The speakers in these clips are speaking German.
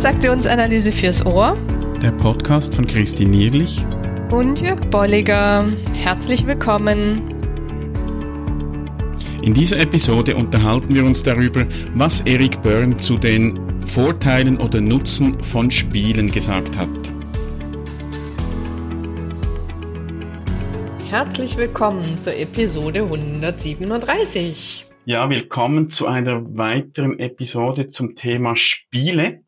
Transaktionsanalyse fürs Ohr. Der Podcast von Christine Nierlich und Jörg Bolliger. Herzlich willkommen. In dieser Episode unterhalten wir uns darüber, was Eric Byrne zu den Vorteilen oder Nutzen von Spielen gesagt hat. Herzlich willkommen zur Episode 137. Ja, willkommen zu einer weiteren Episode zum Thema Spiele.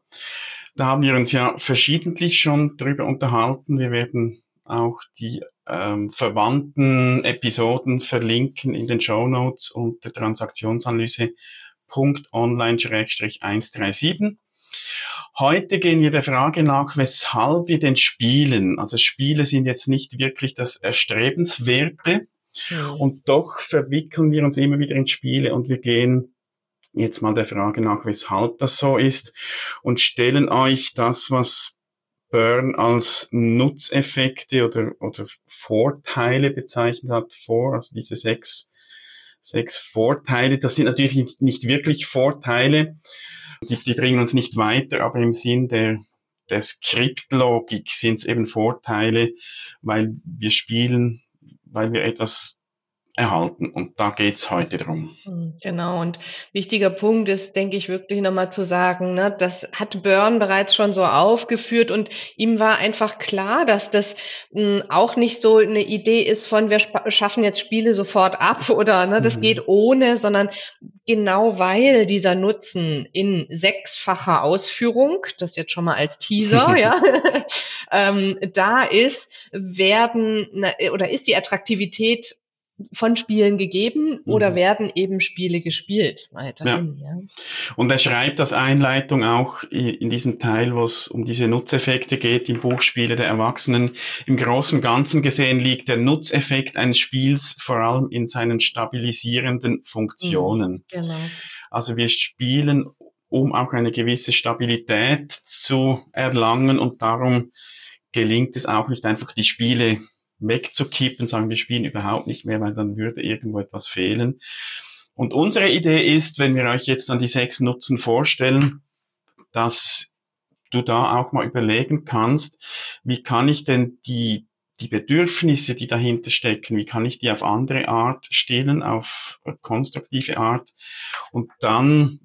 Da haben wir uns ja verschiedentlich schon drüber unterhalten. Wir werden auch die ähm, verwandten Episoden verlinken in den Show Notes unter transaktionsanlyse.online-137. Heute gehen wir der Frage nach, weshalb wir denn spielen. Also Spiele sind jetzt nicht wirklich das Erstrebenswerte, Mhm. Und doch verwickeln wir uns immer wieder in Spiele und wir gehen jetzt mal der Frage nach, weshalb das so ist und stellen euch das, was Burn als Nutzeffekte oder, oder Vorteile bezeichnet hat, vor, also diese sechs, sechs Vorteile. Das sind natürlich nicht, nicht wirklich Vorteile, die, die bringen uns nicht weiter, aber im Sinn der, der Skriptlogik sind es eben Vorteile, weil wir spielen weil wir etwas erhalten. Und da geht's heute drum. Hm, genau. Und wichtiger Punkt ist, denke ich, wirklich nochmal zu sagen, ne, das hat Byrne bereits schon so aufgeführt und ihm war einfach klar, dass das mh, hm, auch nicht so eine Idee ist von, wir schaffen jetzt Spiele sofort ab oder ne, das mhm. geht ohne, sondern genau weil dieser Nutzen in sechsfacher Ausführung, das jetzt schon mal als Teaser, ja, ähm, da ist, werden oder ist die Attraktivität von Spielen gegeben oder mhm. werden eben Spiele gespielt weiterhin. Ja. ja. Und er schreibt als Einleitung auch in diesem Teil, wo es um diese Nutzeffekte geht, im Buch Spiele der Erwachsenen. Im Großen und Ganzen gesehen liegt der Nutzeffekt eines Spiels vor allem in seinen stabilisierenden Funktionen. Mhm, genau. Also wir spielen, um auch eine gewisse Stabilität zu erlangen und darum gelingt es auch nicht einfach die Spiele wegzukippen, sagen wir spielen überhaupt nicht mehr, weil dann würde irgendwo etwas fehlen. Und unsere Idee ist, wenn wir euch jetzt dann die sechs Nutzen vorstellen, dass du da auch mal überlegen kannst, wie kann ich denn die, die Bedürfnisse, die dahinter stecken, wie kann ich die auf andere Art stillen, auf konstruktive Art und dann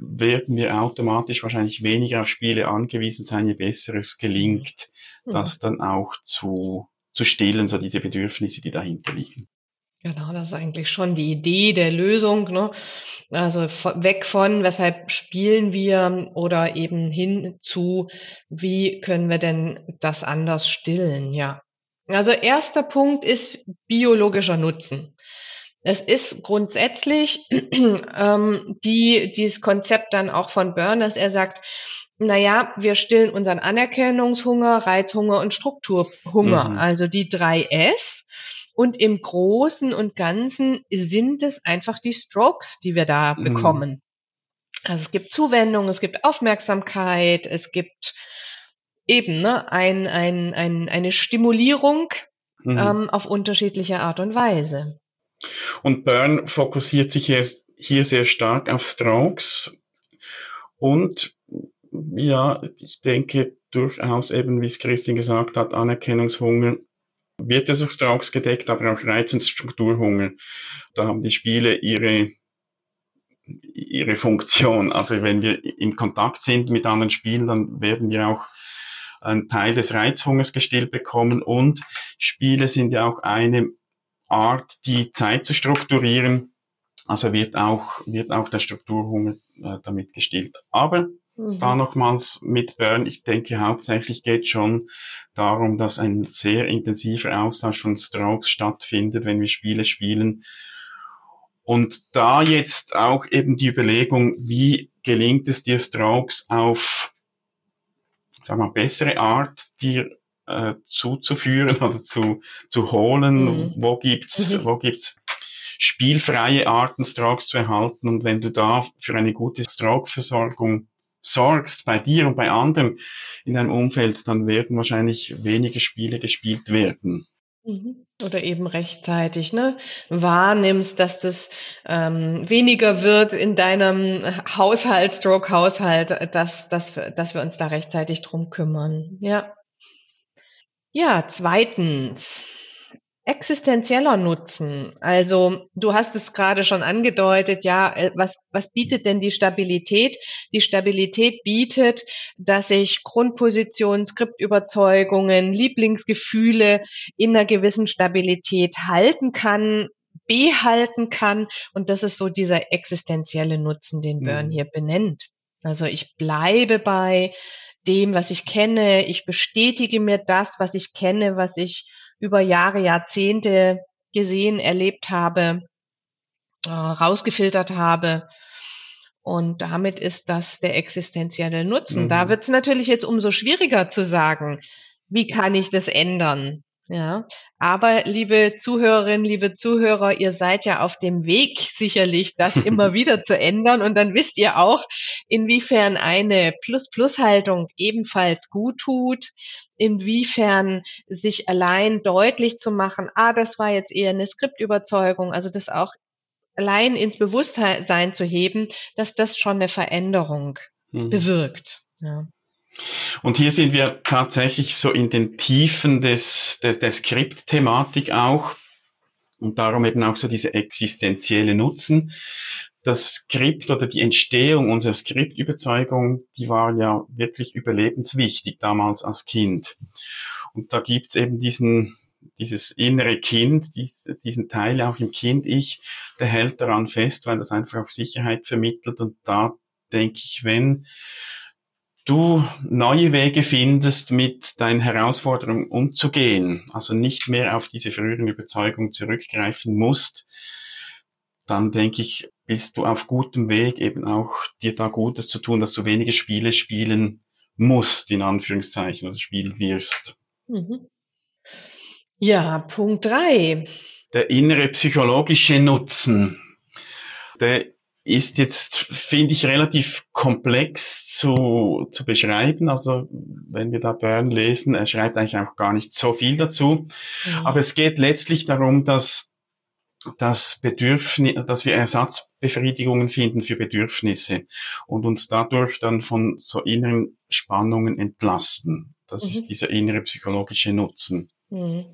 werden wir automatisch wahrscheinlich weniger auf Spiele angewiesen sein, je besser es gelingt, mhm. das dann auch zu zu stillen, so diese Bedürfnisse, die dahinter liegen. Genau, das ist eigentlich schon die Idee der Lösung. Ne? Also weg von, weshalb spielen wir oder eben hin zu, wie können wir denn das anders stillen? Ja. Also erster Punkt ist biologischer Nutzen. Es ist grundsätzlich ähm, die, dieses Konzept dann auch von Byrne, dass er sagt, naja, wir stillen unseren Anerkennungshunger, Reizhunger und Strukturhunger, mhm. also die drei S. Und im Großen und Ganzen sind es einfach die Strokes, die wir da mhm. bekommen. Also es gibt Zuwendung, es gibt Aufmerksamkeit, es gibt eben ne, ein, ein, ein, eine Stimulierung mhm. ähm, auf unterschiedliche Art und Weise. Und Byrne fokussiert sich hier, hier sehr stark auf Strokes und ja, ich denke durchaus eben, wie es Christian gesagt hat, Anerkennungshunger wird es durch Strauchs gedeckt, aber auch Reiz- und Strukturhunger. Da haben die Spiele ihre, ihre Funktion. Also wenn wir in Kontakt sind mit anderen Spielen, dann werden wir auch einen Teil des Reizhungers gestillt bekommen und Spiele sind ja auch eine Art, die Zeit zu strukturieren. Also wird auch, wird auch der Strukturhunger äh, damit gestillt. Aber Mhm. Da nochmals mit Burn, ich denke hauptsächlich geht schon darum, dass ein sehr intensiver Austausch von Strokes stattfindet, wenn wir Spiele spielen. Und da jetzt auch eben die Überlegung, wie gelingt es dir Strokes auf, sag mal, bessere Art dir äh, zuzuführen oder zu, zu holen? Mhm. Wo gibt's, mhm. wo gibt's spielfreie Arten, Strokes zu erhalten? Und wenn du da für eine gute Stroke-Versorgung sorgst bei dir und bei anderen in deinem Umfeld, dann werden wahrscheinlich wenige Spiele gespielt werden. Mhm. Oder eben rechtzeitig, ne? Wahrnimmst, dass das ähm, weniger wird in deinem Haushalt, Stroke-Haushalt, dass, dass, dass wir uns da rechtzeitig drum kümmern. Ja. Ja, zweitens. Existenzieller Nutzen. Also du hast es gerade schon angedeutet, ja, äh, was, was bietet denn die Stabilität? Die Stabilität bietet, dass ich Grundpositionen, Skriptüberzeugungen, Lieblingsgefühle in einer gewissen Stabilität halten kann, behalten kann. Und das ist so dieser existenzielle Nutzen, den Byrne mhm. hier benennt. Also ich bleibe bei dem, was ich kenne. Ich bestätige mir das, was ich kenne, was ich über Jahre, Jahrzehnte gesehen, erlebt habe, äh, rausgefiltert habe. Und damit ist das der existenzielle Nutzen. Mhm. Da wird es natürlich jetzt umso schwieriger zu sagen, wie kann ich das ändern? Ja, aber liebe Zuhörerinnen, liebe Zuhörer, ihr seid ja auf dem Weg sicherlich, das immer wieder zu ändern und dann wisst ihr auch, inwiefern eine Plus-Plus-Haltung ebenfalls gut tut, inwiefern sich allein deutlich zu machen, ah, das war jetzt eher eine Skriptüberzeugung, also das auch allein ins Bewusstsein zu heben, dass das schon eine Veränderung mhm. bewirkt. Ja. Und hier sind wir tatsächlich so in den Tiefen des, des, der Skript-Thematik auch und darum eben auch so diese existenzielle Nutzen. Das Skript oder die Entstehung unserer Skriptüberzeugung, die war ja wirklich überlebenswichtig damals als Kind. Und da gibt's eben diesen, dieses innere Kind, diesen Teil auch im Kind-Ich, der hält daran fest, weil das einfach auch Sicherheit vermittelt. Und da denke ich, wenn du neue Wege findest, mit deinen Herausforderungen umzugehen, also nicht mehr auf diese früheren Überzeugungen zurückgreifen musst, dann denke ich, bist du auf gutem Weg, eben auch dir da Gutes zu tun, dass du wenige Spiele spielen musst, in Anführungszeichen, oder spielen wirst. Mhm. Ja, Punkt drei. Der innere psychologische Nutzen. Der ist jetzt, finde ich, relativ komplex zu, zu beschreiben. Also wenn wir da Byrne lesen, er schreibt eigentlich auch gar nicht so viel dazu. Mhm. Aber es geht letztlich darum, dass das Bedürfnis, dass wir Ersatzbefriedigungen finden für Bedürfnisse und uns dadurch dann von so inneren Spannungen entlasten. Das mhm. ist dieser innere psychologische Nutzen. Mhm.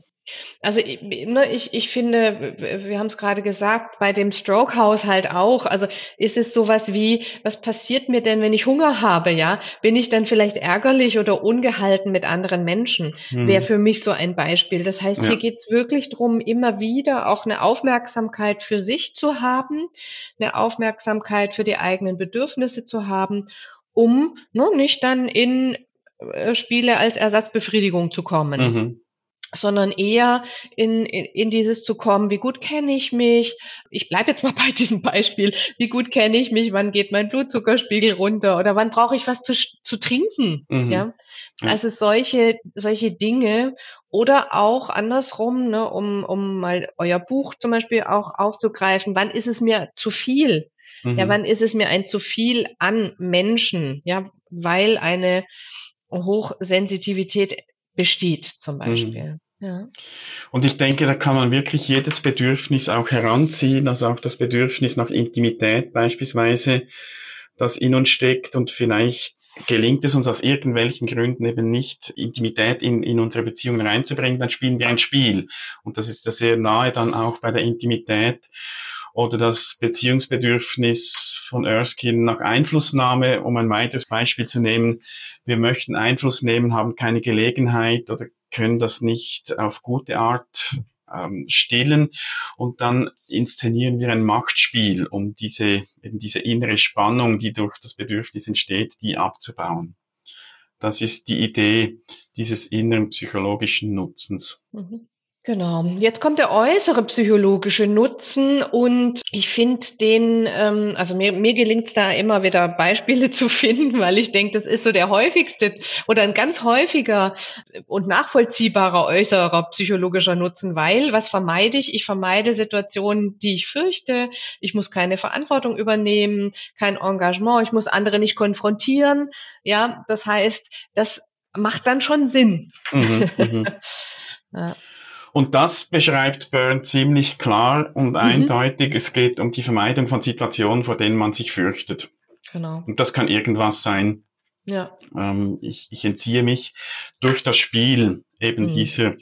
Also ne, ich, ich finde, wir haben es gerade gesagt, bei dem Stroke-Haushalt auch, also ist es sowas wie, was passiert mir denn, wenn ich Hunger habe, ja? Bin ich dann vielleicht ärgerlich oder ungehalten mit anderen Menschen? Mhm. Wäre für mich so ein Beispiel. Das heißt, ja. hier geht es wirklich darum, immer wieder auch eine Aufmerksamkeit für sich zu haben, eine Aufmerksamkeit für die eigenen Bedürfnisse zu haben, um ne, nicht dann in äh, Spiele als Ersatzbefriedigung zu kommen. Mhm sondern eher in, in, in dieses zu kommen, wie gut kenne ich mich? Ich bleibe jetzt mal bei diesem Beispiel. Wie gut kenne ich mich? Wann geht mein Blutzuckerspiegel runter? Oder wann brauche ich was zu, zu trinken? Mhm. Ja? Also solche, solche Dinge oder auch andersrum, ne, um, um mal euer Buch zum Beispiel auch aufzugreifen. Wann ist es mir zu viel? Mhm. Ja, wann ist es mir ein zu viel an Menschen? Ja, weil eine Hochsensitivität besteht zum mhm. Beispiel. Mhm. Und ich denke, da kann man wirklich jedes Bedürfnis auch heranziehen, also auch das Bedürfnis nach Intimität beispielsweise, das in uns steckt und vielleicht gelingt es uns aus irgendwelchen Gründen eben nicht, Intimität in, in unsere Beziehungen reinzubringen, dann spielen wir ein Spiel. Und das ist ja sehr nahe dann auch bei der Intimität oder das Beziehungsbedürfnis von Erskine nach Einflussnahme, um ein weiteres Beispiel zu nehmen. Wir möchten Einfluss nehmen, haben keine Gelegenheit oder können das nicht auf gute Art ähm, stillen und dann inszenieren wir ein Machtspiel, um diese, eben diese innere Spannung, die durch das Bedürfnis entsteht, die abzubauen. Das ist die Idee dieses inneren psychologischen Nutzens. Mhm. Genau. Jetzt kommt der äußere psychologische Nutzen und ich finde den, ähm, also mir, mir gelingt es da immer wieder Beispiele zu finden, weil ich denke, das ist so der häufigste oder ein ganz häufiger und nachvollziehbarer äußerer psychologischer Nutzen, weil was vermeide ich? Ich vermeide Situationen, die ich fürchte. Ich muss keine Verantwortung übernehmen, kein Engagement, ich muss andere nicht konfrontieren. Ja, das heißt, das macht dann schon Sinn. Mhm, mhm. ja. Und das beschreibt Byrne ziemlich klar und mhm. eindeutig. Es geht um die Vermeidung von Situationen, vor denen man sich fürchtet. Genau. Und das kann irgendwas sein. Ja. Ähm, ich, ich entziehe mich durch das Spiel eben mhm. diese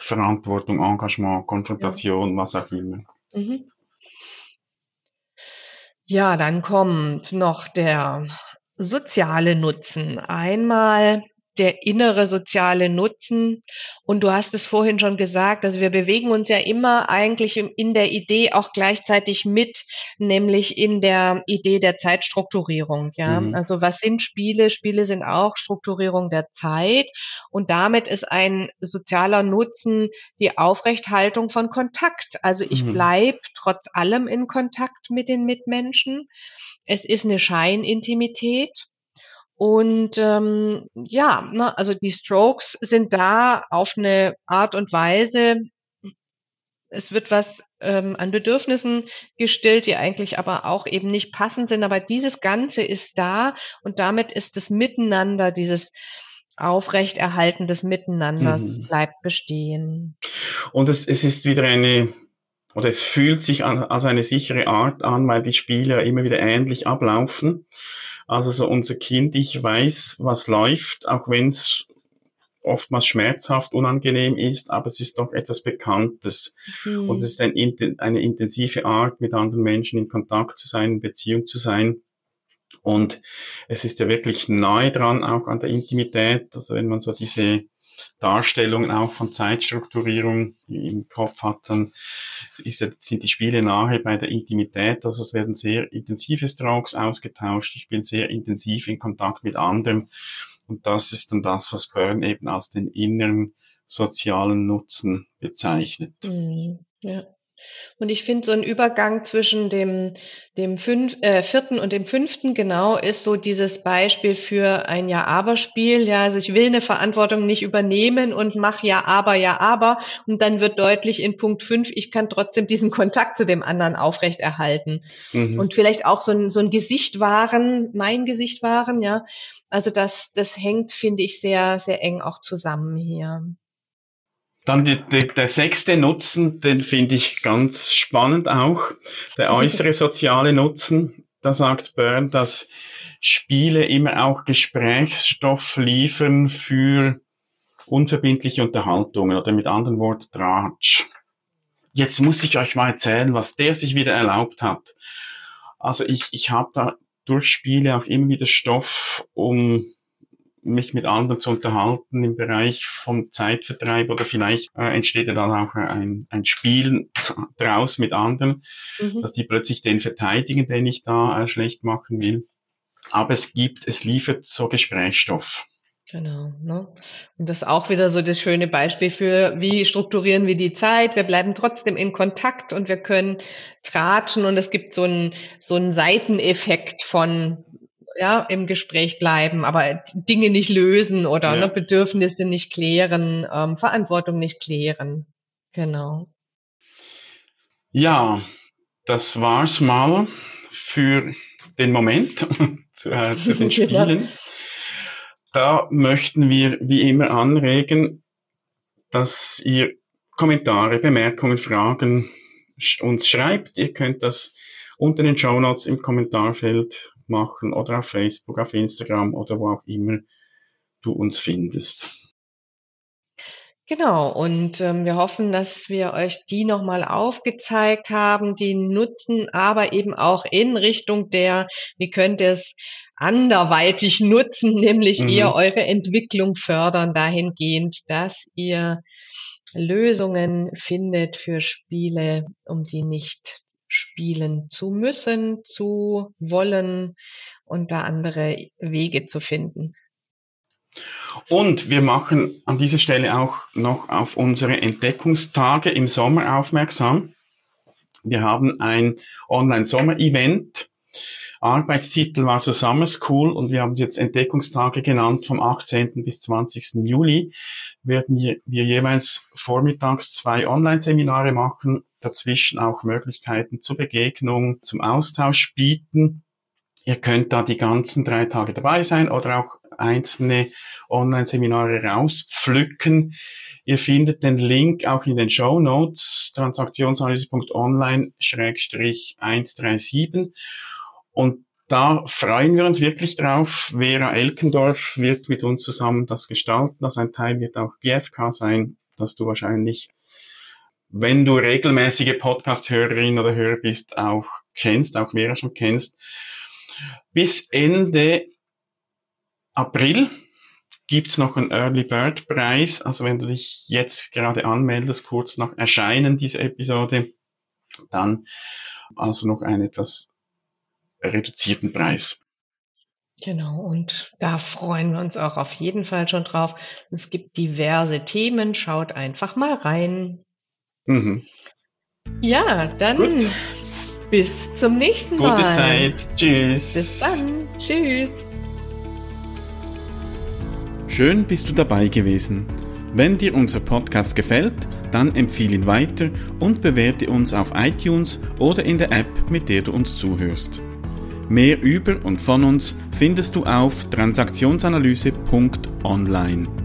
Verantwortung, Engagement, Konfrontation, ja. was auch immer. Mhm. Ja, dann kommt noch der soziale Nutzen. Einmal der innere soziale Nutzen. Und du hast es vorhin schon gesagt, also wir bewegen uns ja immer eigentlich in der Idee auch gleichzeitig mit, nämlich in der Idee der Zeitstrukturierung. Ja, mhm. also was sind Spiele? Spiele sind auch Strukturierung der Zeit. Und damit ist ein sozialer Nutzen die Aufrechthaltung von Kontakt. Also ich mhm. bleib trotz allem in Kontakt mit den Mitmenschen. Es ist eine Scheinintimität. Und ähm, ja, ne, also die Strokes sind da auf eine Art und Weise, es wird was ähm, an Bedürfnissen gestillt, die eigentlich aber auch eben nicht passend sind. Aber dieses Ganze ist da und damit ist das Miteinander, dieses Aufrechterhalten des Miteinanders mhm. bleibt bestehen. Und es, es ist wieder eine, oder es fühlt sich an, als eine sichere Art an, weil die Spiele immer wieder ähnlich ablaufen. Also so unser Kind, ich weiß, was läuft, auch wenn es oftmals schmerzhaft, unangenehm ist, aber es ist doch etwas Bekanntes. Mhm. Und es ist ein, eine intensive Art, mit anderen Menschen in Kontakt zu sein, in Beziehung zu sein. Und es ist ja wirklich nahe dran, auch an der Intimität. Also wenn man so diese Darstellungen auch von Zeitstrukturierung im Kopf hat, dann ist, sind die Spiele nahe bei der Intimität. Also es werden sehr intensive Strokes ausgetauscht. Ich bin sehr intensiv in Kontakt mit anderen. Und das ist dann das, was Byrne eben als den inneren sozialen Nutzen bezeichnet. Mhm, ja. Und ich finde, so ein Übergang zwischen dem, dem fünf, äh, vierten und dem fünften genau ist so dieses Beispiel für ein Ja-Aber-Spiel. Ja, also ich will eine Verantwortung nicht übernehmen und mache Ja-Aber, Ja-Aber. Und dann wird deutlich in Punkt fünf, ich kann trotzdem diesen Kontakt zu dem anderen aufrechterhalten. Mhm. Und vielleicht auch so ein, so ein Gesicht wahren, mein Gesicht wahren, ja. Also das, das hängt, finde ich, sehr, sehr eng auch zusammen hier. Dann die, die, der sechste Nutzen, den finde ich ganz spannend auch. Der äußere soziale Nutzen. Da sagt Byrne, dass Spiele immer auch Gesprächsstoff liefern für unverbindliche Unterhaltungen oder mit anderen Worten Tratsch. Jetzt muss ich euch mal erzählen, was der sich wieder erlaubt hat. Also ich, ich habe da durch Spiele auch immer wieder Stoff, um mich mit anderen zu unterhalten im Bereich vom Zeitvertreib oder vielleicht äh, entsteht ja dann auch ein, ein Spiel draus mit anderen, mhm. dass die plötzlich den verteidigen, den ich da äh, schlecht machen will. Aber es gibt, es liefert so Gesprächsstoff. Genau. Ne? Und das ist auch wieder so das schöne Beispiel für, wie strukturieren wir die Zeit. Wir bleiben trotzdem in Kontakt und wir können tratschen und es gibt so einen, so einen Seiteneffekt von, ja, im Gespräch bleiben, aber Dinge nicht lösen oder ja. ne, Bedürfnisse nicht klären, ähm, Verantwortung nicht klären. Genau. Ja, das war's mal für den Moment zu, äh, zu den Spielen. ja. Da möchten wir wie immer anregen, dass ihr Kommentare, Bemerkungen, Fragen uns schreibt. Ihr könnt das unter den Show Notes im Kommentarfeld machen oder auf Facebook, auf Instagram oder wo auch immer du uns findest. Genau, und ähm, wir hoffen, dass wir euch die nochmal aufgezeigt haben, die nutzen, aber eben auch in Richtung der, wie könnt ihr es anderweitig nutzen, nämlich mhm. eher eure Entwicklung fördern, dahingehend, dass ihr Lösungen findet für Spiele, um die nicht spielen zu müssen, zu wollen und da andere Wege zu finden. Und wir machen an dieser Stelle auch noch auf unsere Entdeckungstage im Sommer aufmerksam. Wir haben ein Online-Sommer-Event. Arbeitstitel war so Summer School und wir haben es jetzt Entdeckungstage genannt vom 18. bis 20. Juli. Werden wir, jeweils vormittags zwei Online-Seminare machen dazwischen auch Möglichkeiten zur Begegnung, zum Austausch bieten. Ihr könnt da die ganzen drei Tage dabei sein oder auch einzelne Online-Seminare rauspflücken. Ihr findet den Link auch in den Show Notes, transaktionsanalyse.online-137. Und da freuen wir uns wirklich drauf. Vera Elkendorf wird mit uns zusammen das gestalten. Also ein Teil wird auch GFK sein, dass du wahrscheinlich, wenn du regelmäßige Podcast-Hörerin oder Hörer bist, auch kennst, auch Vera schon kennst. Bis Ende April gibt's noch einen Early Bird Preis. Also wenn du dich jetzt gerade anmeldest, kurz nach Erscheinen dieser Episode, dann also noch einen etwas reduzierten Preis. Genau, und da freuen wir uns auch auf jeden Fall schon drauf. Es gibt diverse Themen, schaut einfach mal rein. Mhm. Ja, dann Gut. bis zum nächsten Mal. Gute Zeit. Tschüss. Bis dann. Tschüss. Schön bist du dabei gewesen. Wenn dir unser Podcast gefällt, dann empfehle ihn weiter und bewerte uns auf iTunes oder in der App, mit der du uns zuhörst. Mehr über und von uns findest du auf transaktionsanalyse.online.